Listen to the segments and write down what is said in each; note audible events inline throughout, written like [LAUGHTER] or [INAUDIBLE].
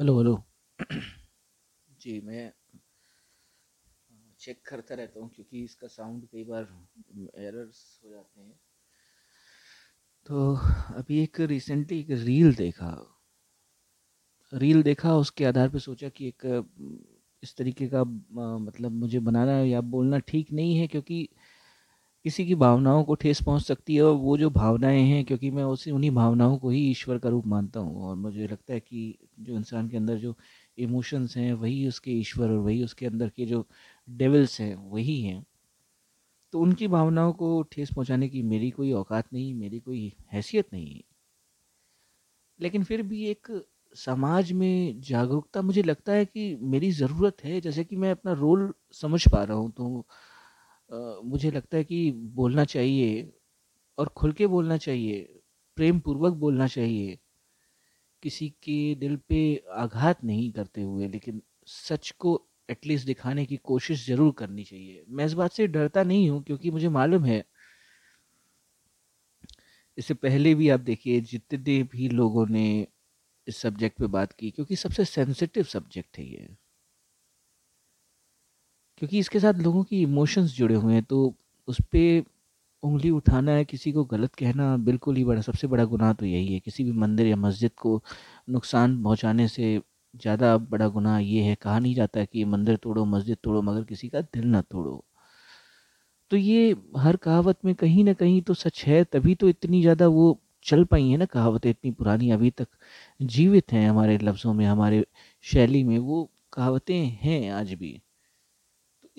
Hello hello. जी, मैं check करता रहता हूँ क्योंकि इसका साउंड कई बार एरर्स हो जाते हैं। तो अभी एक रिसेंटली एक रील देखा। रील देखा, उसके आधार पे सोचा कि एक, इस तरीके का मतलब मुझे बनाना या बोलना ठीक नहीं है क्योंकि किसी की भावनाओं को ठेस पहुँच सकती है और वो जो भावनाएँ हैं, क्योंकि मैं उसी, उन्हीं भावनाओं को ही ईश्वर का रूप मानता हूँ। और मुझे लगता है कि जो इंसान के अंदर जो इमोशंस हैं, वही उसके ईश्वर और वही उसके अंदर के जो डेवल्स हैं, वही हैं। तो उनकी भावनाओं को ठेस पहुँचाने की मेरी कोई औकात नहीं, मेरी कोई हैसियत नहीं है। लेकिन फिर भी एक समाज में जागरूकता मुझे लगता है कि मेरी ज़रूरत है, जैसे कि मैं अपना रोल समझ पा रहा हूँ तो मुझे लगता है कि बोलना चाहिए और खुल के बोलना चाहिए प्रेम पूर्वक बोलना चाहिए। किसी के दिल पे आघात नहीं करते हुए, लेकिन सच को एटलीस्ट दिखाने की कोशिश ज़रूर करनी चाहिए। मैं इस बात से डरता नहीं हूँ, क्योंकि मुझे मालूम है, इससे पहले भी आप देखिए, जितने भी लोगों ने इस सब्जेक्ट पे बात की, क्योंकि सबसे सेंसिटिव सब्जेक्ट है ये। क्योंकि इसके साथ लोगों की इमोशंस जुड़े हुए हैं तो उस पर उंगली उठाना है किसी को गलत कहना बिल्कुल ही बड़ा, सबसे बड़ा गुनाह तो यही है। किसी भी मंदिर या मस्जिद को नुकसान पहुँचाने से ज़्यादा बड़ा गुनाह ये है, कहा नहीं जाता कि मंदिर तोड़ो, मस्जिद तोड़ो, मगर किसी का दिल ना तोड़ो। तो ये हर कहावत में कहीं ना कहीं तो सच है, तभी तो इतनी ज़्यादा वो चल पाई हैं ना कहावतें, इतनी पुरानी, अभी तक जीवित हैं हमारे लफ्ज़ों में, हमारे शैली में, वो कहावतें हैं आज भी।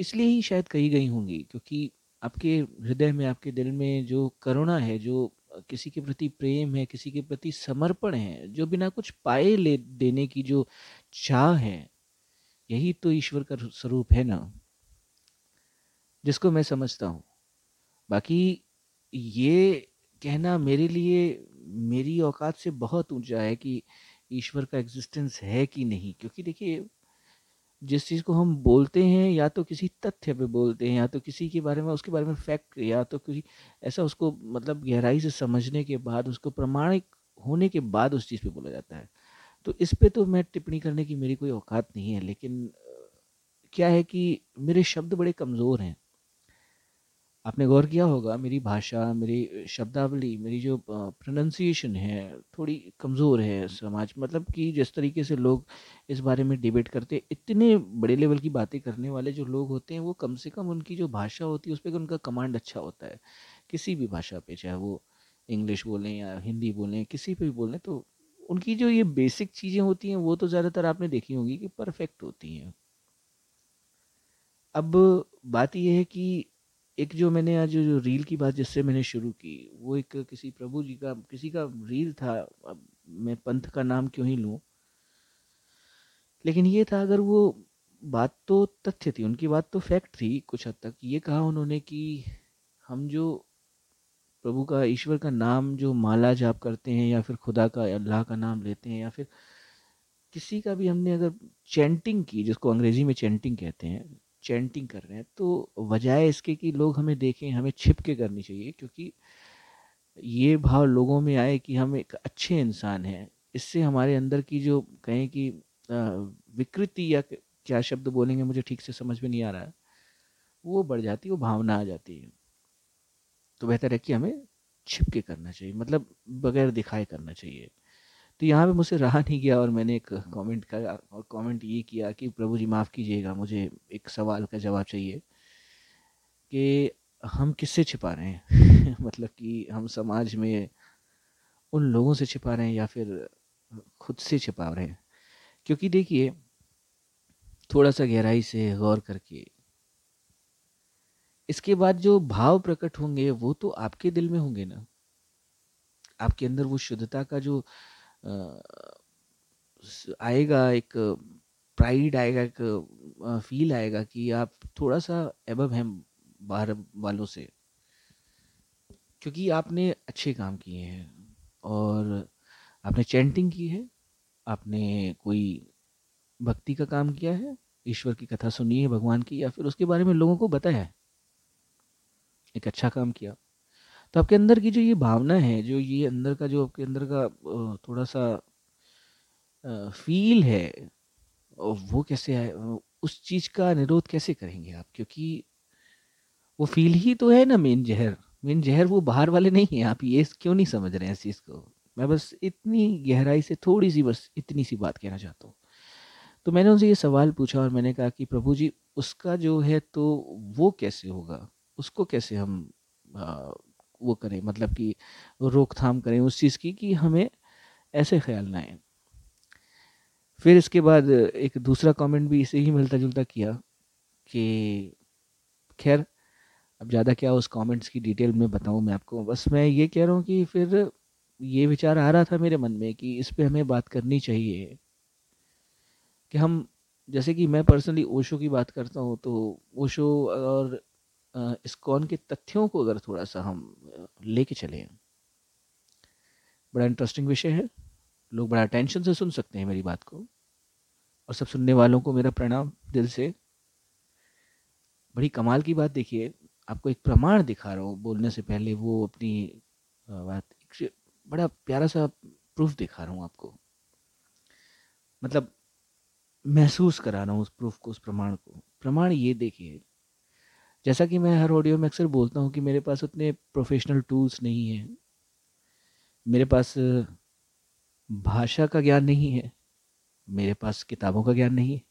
इसलिए ही शायद कही गई होंगी, क्योंकि आपके हृदय में, आपके दिल में जो करुणा है, जो किसी के प्रति प्रेम है, किसी के प्रति समर्पण है, जो बिना कुछ पाए ले, देने की जो चाह है, यही तो ईश्वर का स्वरूप है ना। जिसको मैं समझता हूँ। बाकी ये कहना मेरे लिए, मेरी औकात से बहुत ऊँचा है कि ईश्वर का एग्जिस्टेंस है कि नहीं, क्योंकि देखिए जिस चीज़ को हम बोलते हैं, या तो किसी तथ्य पे बोलते हैं, या तो किसी के बारे में, उसके बारे में फैक्ट, या तो किसी, ऐसा उसको मतलब गहराई से समझने के बाद, उसको प्रमाणिक होने के बाद उस चीज़ पे बोला जाता है। तो इस पे तो मैं टिप्पणी करने की मेरी कोई औकात नहीं है, लेकिन क्या है कि मेरे शब्द बड़े कमज़ोर हैं। आपने गौर किया होगा, मेरी भाषा, मेरी शब्दावली, मेरी जो प्रोनाउंसिएशन है, थोड़ी कमज़ोर है समाज मतलब कि जिस तरीके से लोग इस बारे में डिबेट करते इतने बड़े लेवल की बातें करने वाले जो लोग होते हैं, वो कम से कम उनकी जो भाषा होती है, उस पर उनका कमांड अच्छा होता है। किसी भी भाषा पे, चाहे वो इंग्लिश बोलें या हिंदी बोलें, किसी पे भी बोलें तो उनकी जो ये बेसिक चीज़ें होती हैं, वो तो ज़्यादातर आपने देखी होंगी कि परफेक्ट होती हैं। अब बात यह है कि एक जो मैंने आज जो रील की बात जिससे मैंने शुरू की, वो एक किसी प्रभु जी का, किसी का रील था, अब मैं पंथ का नाम क्यों ही लूँ? लेकिन ये था अगर वो बात तो तथ्य थी, उनकी बात तो फैक्ट थी कुछ हद तक। ये कहा उन्होंने कि हम जो प्रभु का, ईश्वर का नाम जो माला जाप करते हैं या फिर खुदा का, अल्लाह का नाम लेते हैं या फिर किसी का भी हमने अगर चैंटिंग की, जिसको अंग्रेज़ी में चैंटिंग कहते हैं चैंटिंग कर रहे हैं तो वजह इसके कि लोग हमें देखें, हमें छिप के करनी चाहिए, क्योंकि ये भाव लोगों में आए कि हम एक अच्छे इंसान हैं। इससे हमारे अंदर की जो कहें कि विकृति या क्या शब्द बोलेंगे मुझे ठीक से समझ में नहीं आ रहा है वो बढ़ जाती है, वो भावना आ जाती है। तो बेहतर है कि हमें छिप के करना चाहिए मतलब बगैर दिखाए करना चाहिए। तो यहाँ पे मुझसे रहा नहीं गया और मैंने एक कमेंट करा और कमेंट ये किया कि प्रभु जी माफ़ कीजिएगा, मुझे एक सवाल का जवाब चाहिए कि हम किससे छिपा रहे हैं? [LAUGHS] मतलब कि हम समाज में उन लोगों से छिपा रहे हैं या फिर खुद से छिपा रहे हैं? क्योंकि देखिए थोड़ा सा गहराई से गौर करके, इसके बाद जो भाव प्रकट होंगे वो तो आपके दिल में होंगे ना। आपके अंदर वो शुद्धता का जो आएगा, एक प्राइड आएगा, एक फील आएगा कि आप थोड़ा सा एबब हैं बाहर वालों से। क्योंकि आपने अच्छे काम किए हैं और आपने चैंटिंग की है, आपने कोई भक्ति का काम किया है, ईश्वर की कथा सुनी है, भगवान की, या फिर उसके बारे में लोगों को बताया है, एक अच्छा काम किया। तो आपके अंदर की जो ये भावना है, जो ये अंदर का, जो आपके अंदर का थोड़ा सा फील है, वो कैसे आए उस चीज़ का निरोध कैसे करेंगे आप? क्योंकि वो फील ही तो है ना मेन जहर। मेन जहर वो बाहर वाले नहीं हैं, आप ये क्यों नहीं समझ रहे हैं इस चीज़ को? मैं बस इतनी गहराई से थोड़ी सी बस इतनी सी बात कहना चाहता हूँ। तो मैंने उनसे ये सवाल पूछा और मैंने कहा कि, प्रभु जी, उसका जो है तो वो कैसे होगा? उसको कैसे हम वो करें मतलब कि रोकथाम करें उस चीज़ की कि हमें ऐसे ख्याल ना आए। फिर इसके बाद एक दूसरा कमेंट भी इसे ही मिलता जुलता किया कि खैर, अब ज़्यादा क्या उस कमेंट्स की डिटेल में बताऊँ मैं आपको? बस मैं ये कह रहा हूँ कि फिर ये विचार आ रहा था मेरे मन में कि इस पर हमें बात करनी चाहिए कि हम, जैसे कि मैं पर्सनली ओशो की बात करता हूँ तो ओशो और इस्कॉन के तथ्यों को अगर थोड़ा सा हम लेके चले बड़ा इंटरेस्टिंग विषय है। लोग बड़ा अटेंशन से सुन सकते हैं मेरी बात को। और सब सुनने वालों को मेरा प्रणाम दिल से। बड़ी कमाल की बात देखिए, आपको एक प्रमाण दिखा रहा हूँ। बोलने से पहले वो अपनी बात बड़ा प्यारा सा प्रूफ दिखा रहा हूँ आपको। मतलब महसूस करा रहा हूँ उस प्रूफ को, उस प्रमाण को। प्रमाण ये देखिए जैसा कि मैं हर ऑडियो में अक्सर बोलता हूँ कि मेरे पास उतने प्रोफेशनल टूल्स नहीं हैं। मेरे पास भाषा का ज्ञान नहीं है। मेरे पास किताबों का ज्ञान नहीं है।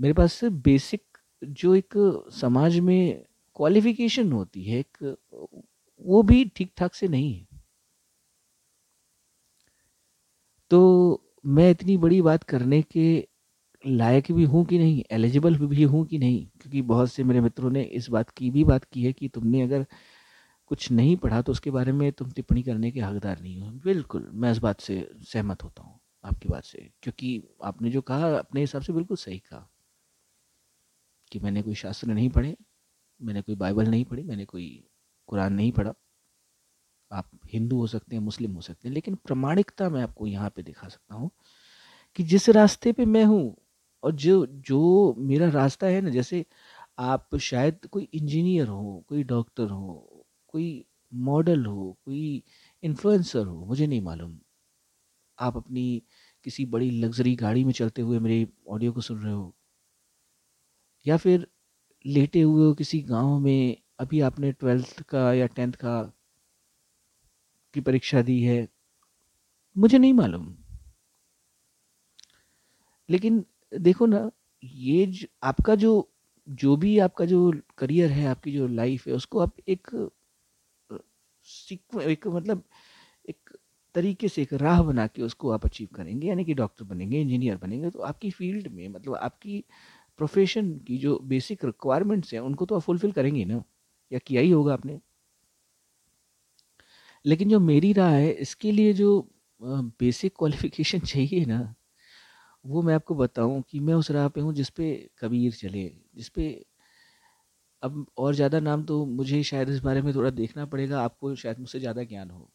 मेरे पास बेसिक जो एक समाज में क्वालिफिकेशन होती है, एक, वो भी ठीक ठाक से नहीं है। तो मैं इतनी बड़ी बात करने के लायक भी हूँ कि नहीं एलिजिबल भी हूँ कि नहीं, क्योंकि बहुत से मेरे मित्रों ने इस बात की, भी बात की है कि तुमने अगर कुछ नहीं पढ़ा तो उसके बारे में तुम टिप्पणी करने के हकदार नहीं हो। बिल्कुल, मैं इस बात से सहमत होता हूँ आपकी बात से, क्योंकि आपने जो कहा, अपने हिसाब से बिल्कुल सही कहा कि मैंने कोई शास्त्र नहीं पढ़े, मैंने कोई बाइबल नहीं पढ़ी, मैंने कोई कुरान नहीं पढ़ा। आप हिंदू हो सकते हैं, मुस्लिम हो सकते हैं, लेकिन प्रमाणिकता मैं आपको यहाँ पे दिखा सकता हूँ कि जिस रास्ते पे मैं हूँ और जो जो मेरा रास्ता है ना, जैसे आप शायद कोई इंजीनियर हो, कोई डॉक्टर हो, कोई मॉडल हो, कोई इन्फ्लुएंसर हो, मुझे नहीं मालूम। आप अपनी किसी बड़ी लग्जरी गाड़ी में चलते हुए मेरे ऑडियो को सुन रहे हो, या फिर लेटे हुए हो किसी गाँव में, अभी आपने ट्वेल्थ का या टेंथ का की परीक्षा दी है, मुझे नहीं मालूम। लेकिन देखो ना ये ज, आपका जो जो भी आपका जो करियर है आपकी जो लाइफ है उसको आप एक एक मतलब एक तरीके से एक राह बना के उसको आप अचीव करेंगे यानी कि डॉक्टर बनेंगे इंजीनियर बनेंगे तो आपकी फ़ील्ड में मतलब आपकी प्रोफेशन की जो बेसिक रिक्वायरमेंट्स हैं उनको तो आप फुलफिल करेंगे ना या किया ही होगा आपने। लेकिन जो मेरी राह है इसके लिए जो बेसिक क्वालिफिकेशन [LAUGHS] चाहिए ना वो मैं आपको बताऊँ कि मैं उस राह पे हूँ जिस पे कबीर चले, जिस पे अब और ज़्यादा नाम तो मुझे शायद इस बारे में थोड़ा देखना पड़ेगा, आपको शायद मुझसे ज़्यादा ज्ञान हो।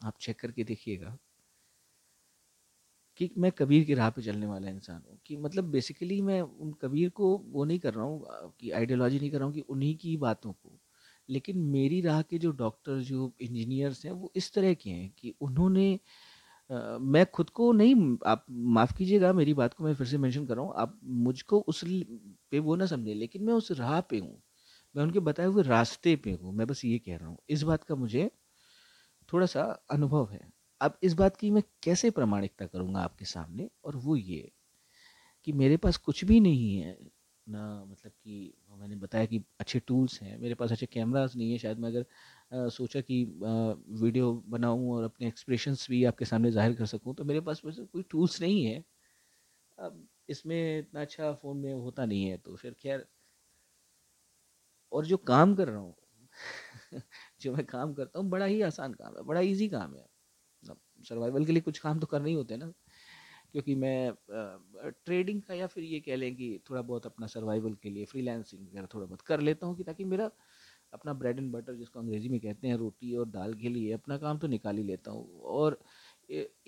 आप चेक करके देखिएगा कि मैं कबीर की राह पे चलने वाला इंसान हूँ, कि मतलब बेसिकली मैं उन कबीर को वो नहीं कर रहा हूँ कि आइडियोलॉजी नहीं कर रहा हूँ, कि उन्हीं की बातों को। लेकिन मेरी राह के जो डॉक्टर जो इंजीनियर्स हैं, वो इस तरह के हैं कि उन्होंने मैं खुद को नहीं, आप माफ़ कीजिएगा, मेरी बात को मैं फिर से मेंशन कर रहा हूँ, आप मुझको उस पे वो ना समझे, लेकिन मैं उस राह पे हूँ। मैं उनके बताए हुए रास्ते पे हूँ, मैं बस ये कह रहा हूँ। इस बात का मुझे थोड़ा सा अनुभव है। अब इस बात की मैं कैसे प्रमाणिकता करूँगा आपके सामने? और वो ये कि मेरे पास कुछ भी नहीं है, ना मतलब कि मैंने बताया कि अच्छे टूल्स हैं मेरे पास अच्छे कैमरास नहीं है शायद मैं अगर आ, सोचा कि आ, वीडियो बनाऊँ और अपने एक्सप्रेशंस भी आपके सामने ज़ाहिर कर सकूँ तो मेरे पास वैसे कोई टूल्स नहीं है। अब इसमें इतना अच्छा फ़ोन में होता नहीं है तो फिर खैर और जो काम कर रहा हूँ [LAUGHS] जो मैं काम करता हूँ बड़ा ही आसान काम है बड़ा इजी काम है। सर्वाइवल के लिए कुछ काम तो करना ही होते हैं ना। क्योंकि मैं ट्रेडिंग का या फिर ये कह लें कि थोड़ा बहुत अपना सर्वाइवल के लिए फ्रीलांसिंग वगैरह थोड़ा बहुत कर लेता हूँ कि ताकि मेरा अपना ब्रेड एंड बटर जिसको अंग्रेज़ी में कहते हैं, रोटी और दाल के लिए अपना काम तो निकाल ही लेता हूँ। और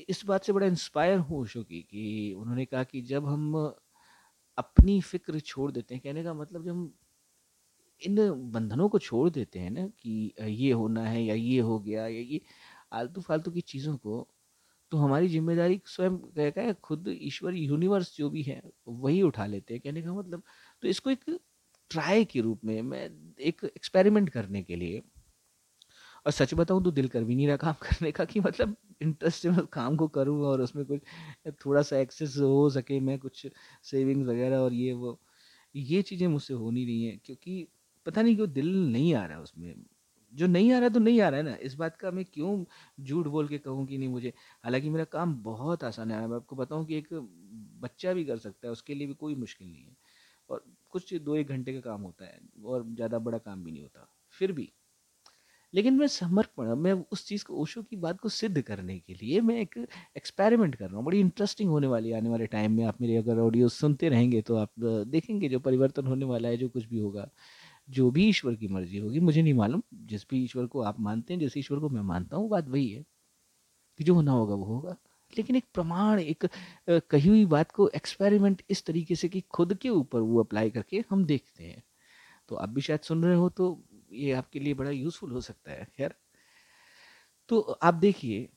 इस बात से बड़ा इंस्पायर हूँ शो की कि उन्होंने कहा कि जब हम अपनी फ़िक्र छोड़ देते हैं, कहने का मतलब जब हम इन बंधनों को छोड़ देते हैं ना कि ये होना है या ये हो गया या ये आलतू फालतू की चीज़ों को तो हमारी ज़िम्मेदारी स्वयं क्या है, खुद ईश्वर यूनिवर्स जो भी है, वही उठा लेते हैं, कहने का मतलब। तो इसको एक ट्राई के रूप में मैं एक एक्सपेरिमेंट करने के लिए, और सच बताऊँ तो दिल कर भी नहीं रहा काम [LAUGHS] करने का कि मतलब इंटरेस्ट मैं काम को करूँ और उसमें कुछ थोड़ा सा एक्सेस हो सके, मैं कुछ सेविंग्स वगैरह और ये वो, ये चीज़ें मुझसे हो नहीं रही हैं, क्योंकि पता नहीं क्यों दिल नहीं आ रहा उसमें। जो नहीं आ रहा तो नहीं आ रहा है ना। इस बात का मैं क्यों झूठ बोल के कहूँ कि नहीं मुझे? हालाँकि मेरा काम बहुत आसान है। मैं आपको बताऊँ कि एक बच्चा भी कर सकता है, उसके लिए भी कोई मुश्किल नहीं है। और कुछ दो एक घंटे का काम होता है और ज़्यादा बड़ा काम भी नहीं होता, फिर भी। लेकिन मैं समर्पण, मैं उस चीज़ को, ओशो की बात को सिद्ध करने के लिए मैं एक एक्सपेरिमेंट कर रहा हूँ। बड़ी इंटरेस्टिंग होने वाली आने वाले टाइम में। आप मेरे अगर ऑडियो सुनते रहेंगे तो आप देखेंगे जो परिवर्तन होने वाला है, जो कुछ भी होगा। जो भी ईश्वर की मर्ज़ी होगी, मुझे नहीं मालूम। जिस भी ईश्वर को आप मानते हैं, जिस ईश्वर को मैं मानता हूँ बात वही है कि जो होना होगा, वो होगा। लेकिन एक प्रमाण, एक कही हुई बात को एक्सपेरिमेंट इस तरीके से कि खुद के ऊपर वो अप्लाई करके हम देखते हैं। तो आप भी शायद सुन रहे हो तो ये आपके लिए बड़ा यूज़फुल हो सकता है, खैर। तो आप देखिए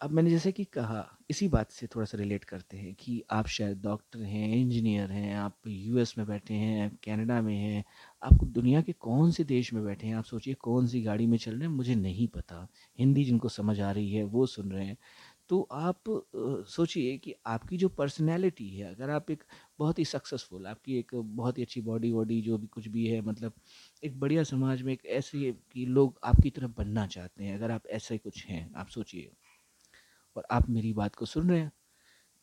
अब मैंने जैसे कि कहा, इसी बात से थोड़ा सा रिलेट करते हैं कि आप शायद डॉक्टर हैं, इंजीनियर हैं, आप यूएस में बैठे हैं कनाडा में हैं, आप दुनिया के कौन से देश में बैठे हैं, आप सोचिए कौन सी गाड़ी में चल रहे हैं, मुझे नहीं पता। हिंदी जिनको समझ आ रही है, वो सुन रहे हैं। तो आप सोचिए कि आपकी जो पर्सनैलिटी है, अगर आप एक बहुत ही सक्सेसफुल, आपकी एक बहुत ही अच्छी बॉडी वॉडी जो भी कुछ भी है मतलब एक बढ़िया समाज में एक ऐसे कि लोग आपकी तरफ़ बनना चाहते हैं, अगर आप ऐसे कुछ हैं, आप सोचिए। और आप मेरी बात को सुन रहे हैं।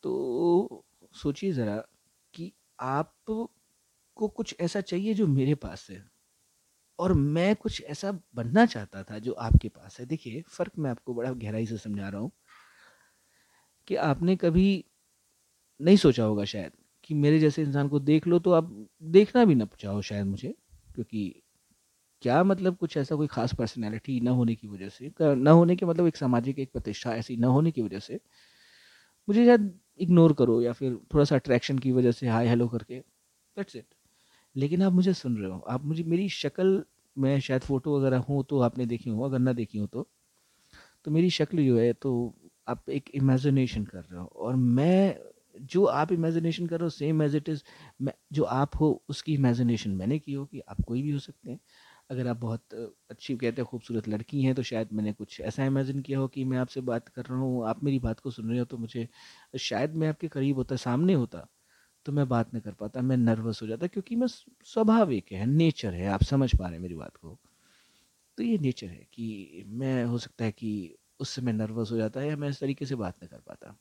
तो सोचिए ज़रा कि आप को कुछ ऐसा चाहिए जो मेरे पास है और मैं कुछ ऐसा बनना चाहता था जो आपके पास है। देखिए, फ़र्क मैं आपको बड़ा गहराई से समझा रहा हूँ कि आपने कभी नहीं सोचा होगा शायद कि मेरे जैसे इंसान को देख लो तो आप देखना भी ना चाहो शायद मुझे, क्योंकि क्या मतलब कुछ ऐसा कोई खास पर्सनैलिटी ना होने की वजह से? न होने के मतलब एक सामाजिक एक प्रतिष्ठा ऐसी न होने की वजह से? मुझे शायद इग्नोर करो या फिर थोड़ा सा अट्रैक्शन की वजह से हाय हेलो करके। दैट्स इट लेकिन आप मुझे सुन रहे हो। आप मुझे, मेरी शक्ल, मैं शायद फ़ोटो वगैरह हूँ तो आपने देखी हो, अगर ना देखी हो तो। तो मेरी शक्ल जो है तो आप एक इमेजिनेशन कर रहे हो। और मैं, जो आप इमेजिनेशन कर रहे हो सेम एज इट इज़ मैं, जो आप हो, उसकी इमेजिनेशन मैंने की हो कि आप कोई भी हो सकते हैं। अगर आप बहुत अच्छी कहते हैं खूबसूरत लड़की हैं तो शायद मैंने कुछ ऐसा इमेजिन किया हो कि मैं आपसे बात कर रहा हूँ, आप मेरी बात को सुन रहे हो तो मुझे शायद मैं आपके करीब होता, सामने होता तो मैं बात नहीं कर पाता, मैं नर्वस हो जाता, क्योंकि मैं स्वाभाविक है नेचर है, आप समझ पा रहे हैं मेरी बात को। तो ये नेचर है कि मैं, हो सकता है कि उससे मैं नर्वस हो जाता है या मैं इस तरीके से बात नहीं कर पाता।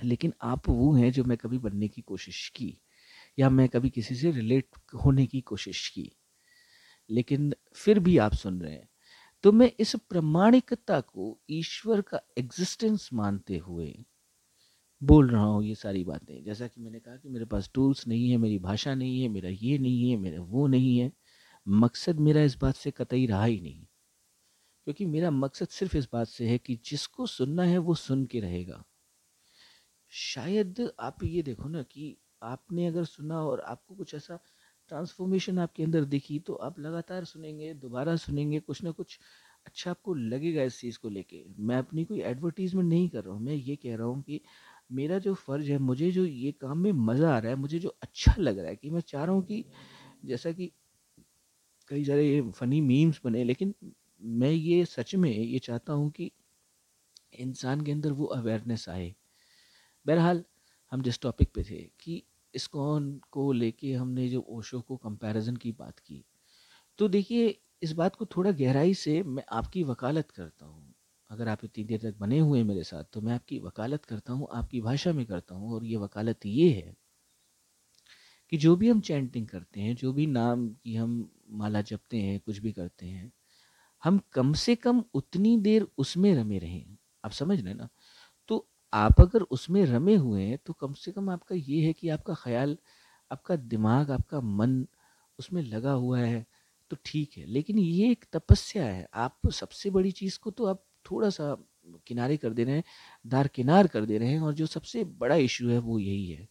लेकिन आप वो हैं जो मैं कभी बनने की कोशिश की, या मैं कभी किसी से रिलेट होने की कोशिश की। लेकिन फिर भी आप सुन रहे हैं। तो मैं इस प्रमाणिकता को ईश्वर का एग्जिस्टेंस मानते हुए बोल रहा हूँ ये सारी बातें। जैसा कि मैंने कहा कि मेरे पास टूल्स नहीं है, मेरी भाषा नहीं है, मेरा ये नहीं है, मेरा वो नहीं है। मकसद मेरा इस बात से कतई रहा ही नहीं। क्योंकि मेरा मकसद सिर्फ़ इस बात से है कि जिसको सुनना है वो सुन के रहेगा। शायद आप ये देखो ना कि आपने अगर सुना और आपको कुछ ऐसा ट्रांसफॉर्मेशन आपके अंदर दिखी तो आप लगातार सुनेंगे, दोबारा सुनेंगे, कुछ ना कुछ अच्छा आपको लगेगा इस चीज़ को लेके। मैं अपनी कोई एडवर्टीजमेंट नहीं कर रहा हूँ। मैं ये कह रहा हूँ कि मेरा जो फ़र्ज़ है, मुझे जो ये काम में मज़ा आ रहा है, मुझे जो अच्छा लग रहा है कि मैं चाह रहा हूँ कि जैसा कि कई सारे फ़नी मीम्स बने, लेकिन मैं ये सच में ये चाहता हूँ कि इंसान के अंदर वो अवेयरनेस आए। बहरहाल, हम जिस टॉपिक पे थे कि इस्कॉन को लेके हमने जो ओशो को कंपैरिजन की बात की तो देखिए, इस बात को थोड़ा गहराई से मैं आपकी वकालत करता हूँ। अगर आप इतनी देर तक बने हुए मेरे साथ तो मैं आपकी वकालत करता हूँ, आपकी भाषा में करता हूँ, और ये वकालत ये है कि जो भी हम चैंटिंग करते हैं, जो भी नाम की हम माला जपते हैं, कुछ भी करते हैं, हम कम से कम उतनी देर उसमें रमे रहें। आप समझ रहे ना? आप अगर उसमें रमे हुए हैं तो कम से कम आपका ये है कि आपका ख्याल, आपका दिमाग, आपका मन उसमें लगा हुआ है तो ठीक है। लेकिन ये एक तपस्या है। आप सबसे बड़ी चीज़ को तो आप थोड़ा सा किनारे कर दे रहे हैं, दार किनार कर दे रहे हैं, और जो सबसे बड़ा इशू है वो यही है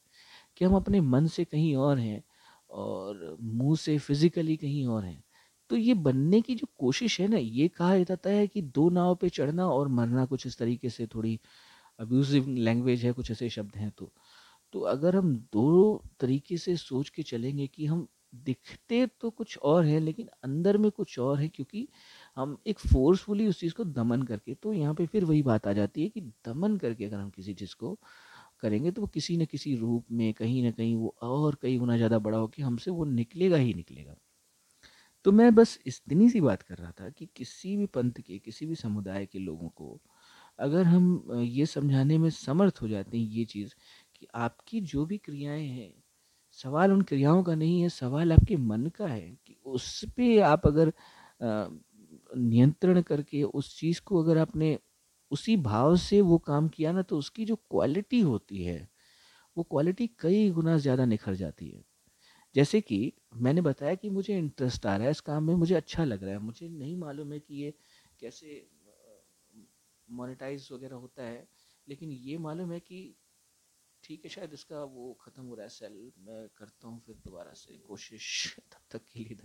कि हम अपने मन से कहीं और हैं, और मुँह से फिज़िकली कहीं और हैं। तो ये बनने की जो कोशिश है ना, ये कहा जाता है कि दो नाव पे चढ़ना और मरना कुछ इस तरीके से थोड़ी अब्यूज़िव लैंग्वेज है, कुछ ऐसे शब्द हैं तो। तो अगर हम दो तरीके से सोच के चलेंगे कि हम दिखते तो कुछ और है, लेकिन अंदर में कुछ और है, क्योंकि हम एक फोर्सफुली उस चीज़ को दमन करके तो यहाँ पे फिर वही बात आ जाती है कि दमन करके अगर हम किसी चीज़ को करेंगे तो वो किसी न किसी रूप में, कहीं ना कहीं वो और कई गुना ज़्यादा बड़ा हो कि हमसे वो निकलेगा ही निकलेगा। तो मैं बस इतनी सी बात कर रहा था कि किसी भी पंथ के, किसी भी समुदाय के लोगों को अगर हम ये समझाने में समर्थ हो जाते हैं ये चीज़ कि आपकी जो भी क्रियाएँ हैं, सवाल उन क्रियाओं का नहीं है, सवाल आपके मन का है कि उस पे आप अगर नियंत्रण करके उस चीज़ को अगर आपने उसी भाव से वो काम किया ना तो उसकी जो क्वालिटी होती है, वो क्वालिटी कई गुना ज़्यादा निखर जाती है। जैसे कि मैंने बताया कि मुझे इंटरेस्ट आ रहा है इस काम में, मुझे अच्छा लग रहा है, मुझे नहीं मालूम है कि ये कैसे मोनेटाइज वगैरह होता है, लेकिन ये मालूम है कि ठीक है, शायद इसका वो ख़त्म हो रहा है सेल मैं करता हूँ फिर दोबारा से, कोशिश, तब तक के लिए